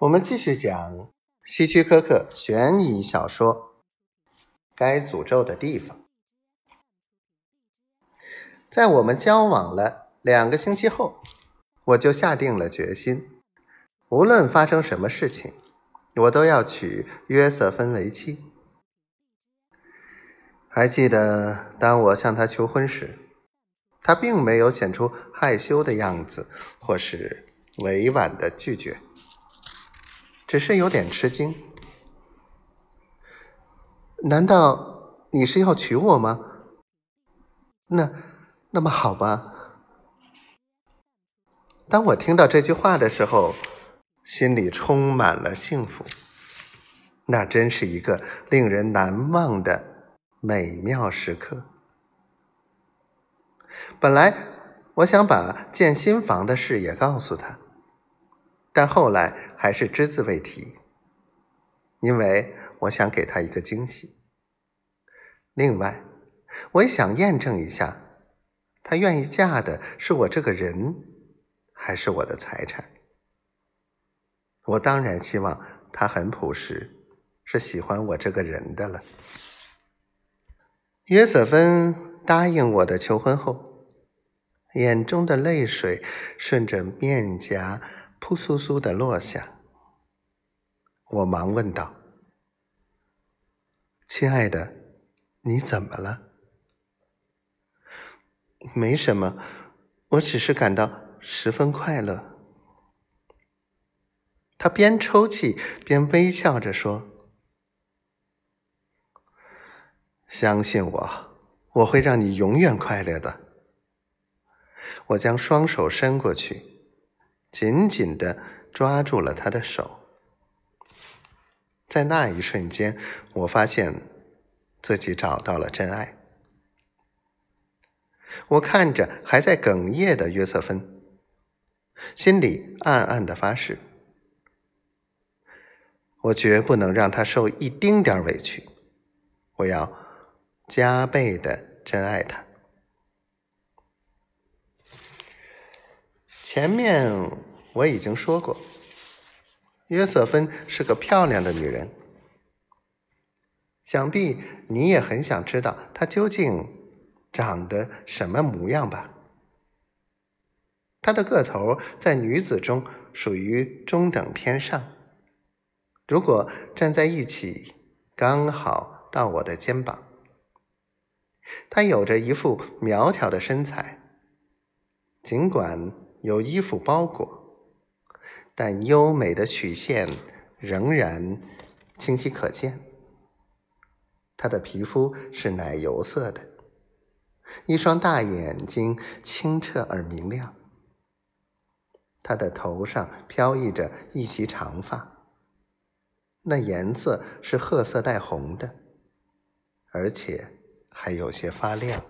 我们继续讲希区柯克悬疑小说《该诅咒的地方》。在我们交往了两个星期后，我就下定了决心，无论发生什么事情，我都要娶约瑟芬为妻。还记得当我向她求婚时，她并没有显出害羞的样子，或是委婉的拒绝。只是有点吃惊。难道你是要娶我吗？那那么好吧。当我听到这句话的时候，心里充满了幸福。那真是一个令人难忘的美妙时刻。本来我想把建新房的事也告诉他。但后来还是只字未提，因为我想给他一个惊喜。另外，我也想验证一下，他愿意嫁的是我这个人，还是我的财产。我当然希望他很朴实，是喜欢我这个人的了。约瑟芬答应我的求婚后，眼中的泪水顺着面颊。扑簌簌的落下，我忙问道：“亲爱的，你怎么了？”“没什么，我只是感到十分快乐。”他边抽泣边微笑着说：“相信我，我会让你永远快乐的。”我将双手伸过去。紧紧的抓住了他的手，在那一瞬间，我发现自己找到了真爱。我看着还在哽咽的约瑟芬，心里暗暗的发誓：我绝不能让他受一丁点委屈，我要加倍的真爱他。前面我已经说过，约瑟芬是个漂亮的女人。想必你也很想知道她究竟长得什么模样吧？她的个头在女子中属于中等偏上，如果站在一起，刚好到我的肩膀。她有着一副苗条的身材，尽管。有衣服包裹，但优美的曲线仍然清晰可见。她的皮肤是奶油色的，一双大眼睛清澈而明亮。她的头上飘逸着一袭长发，那颜色是褐色带红的，而且还有些发亮。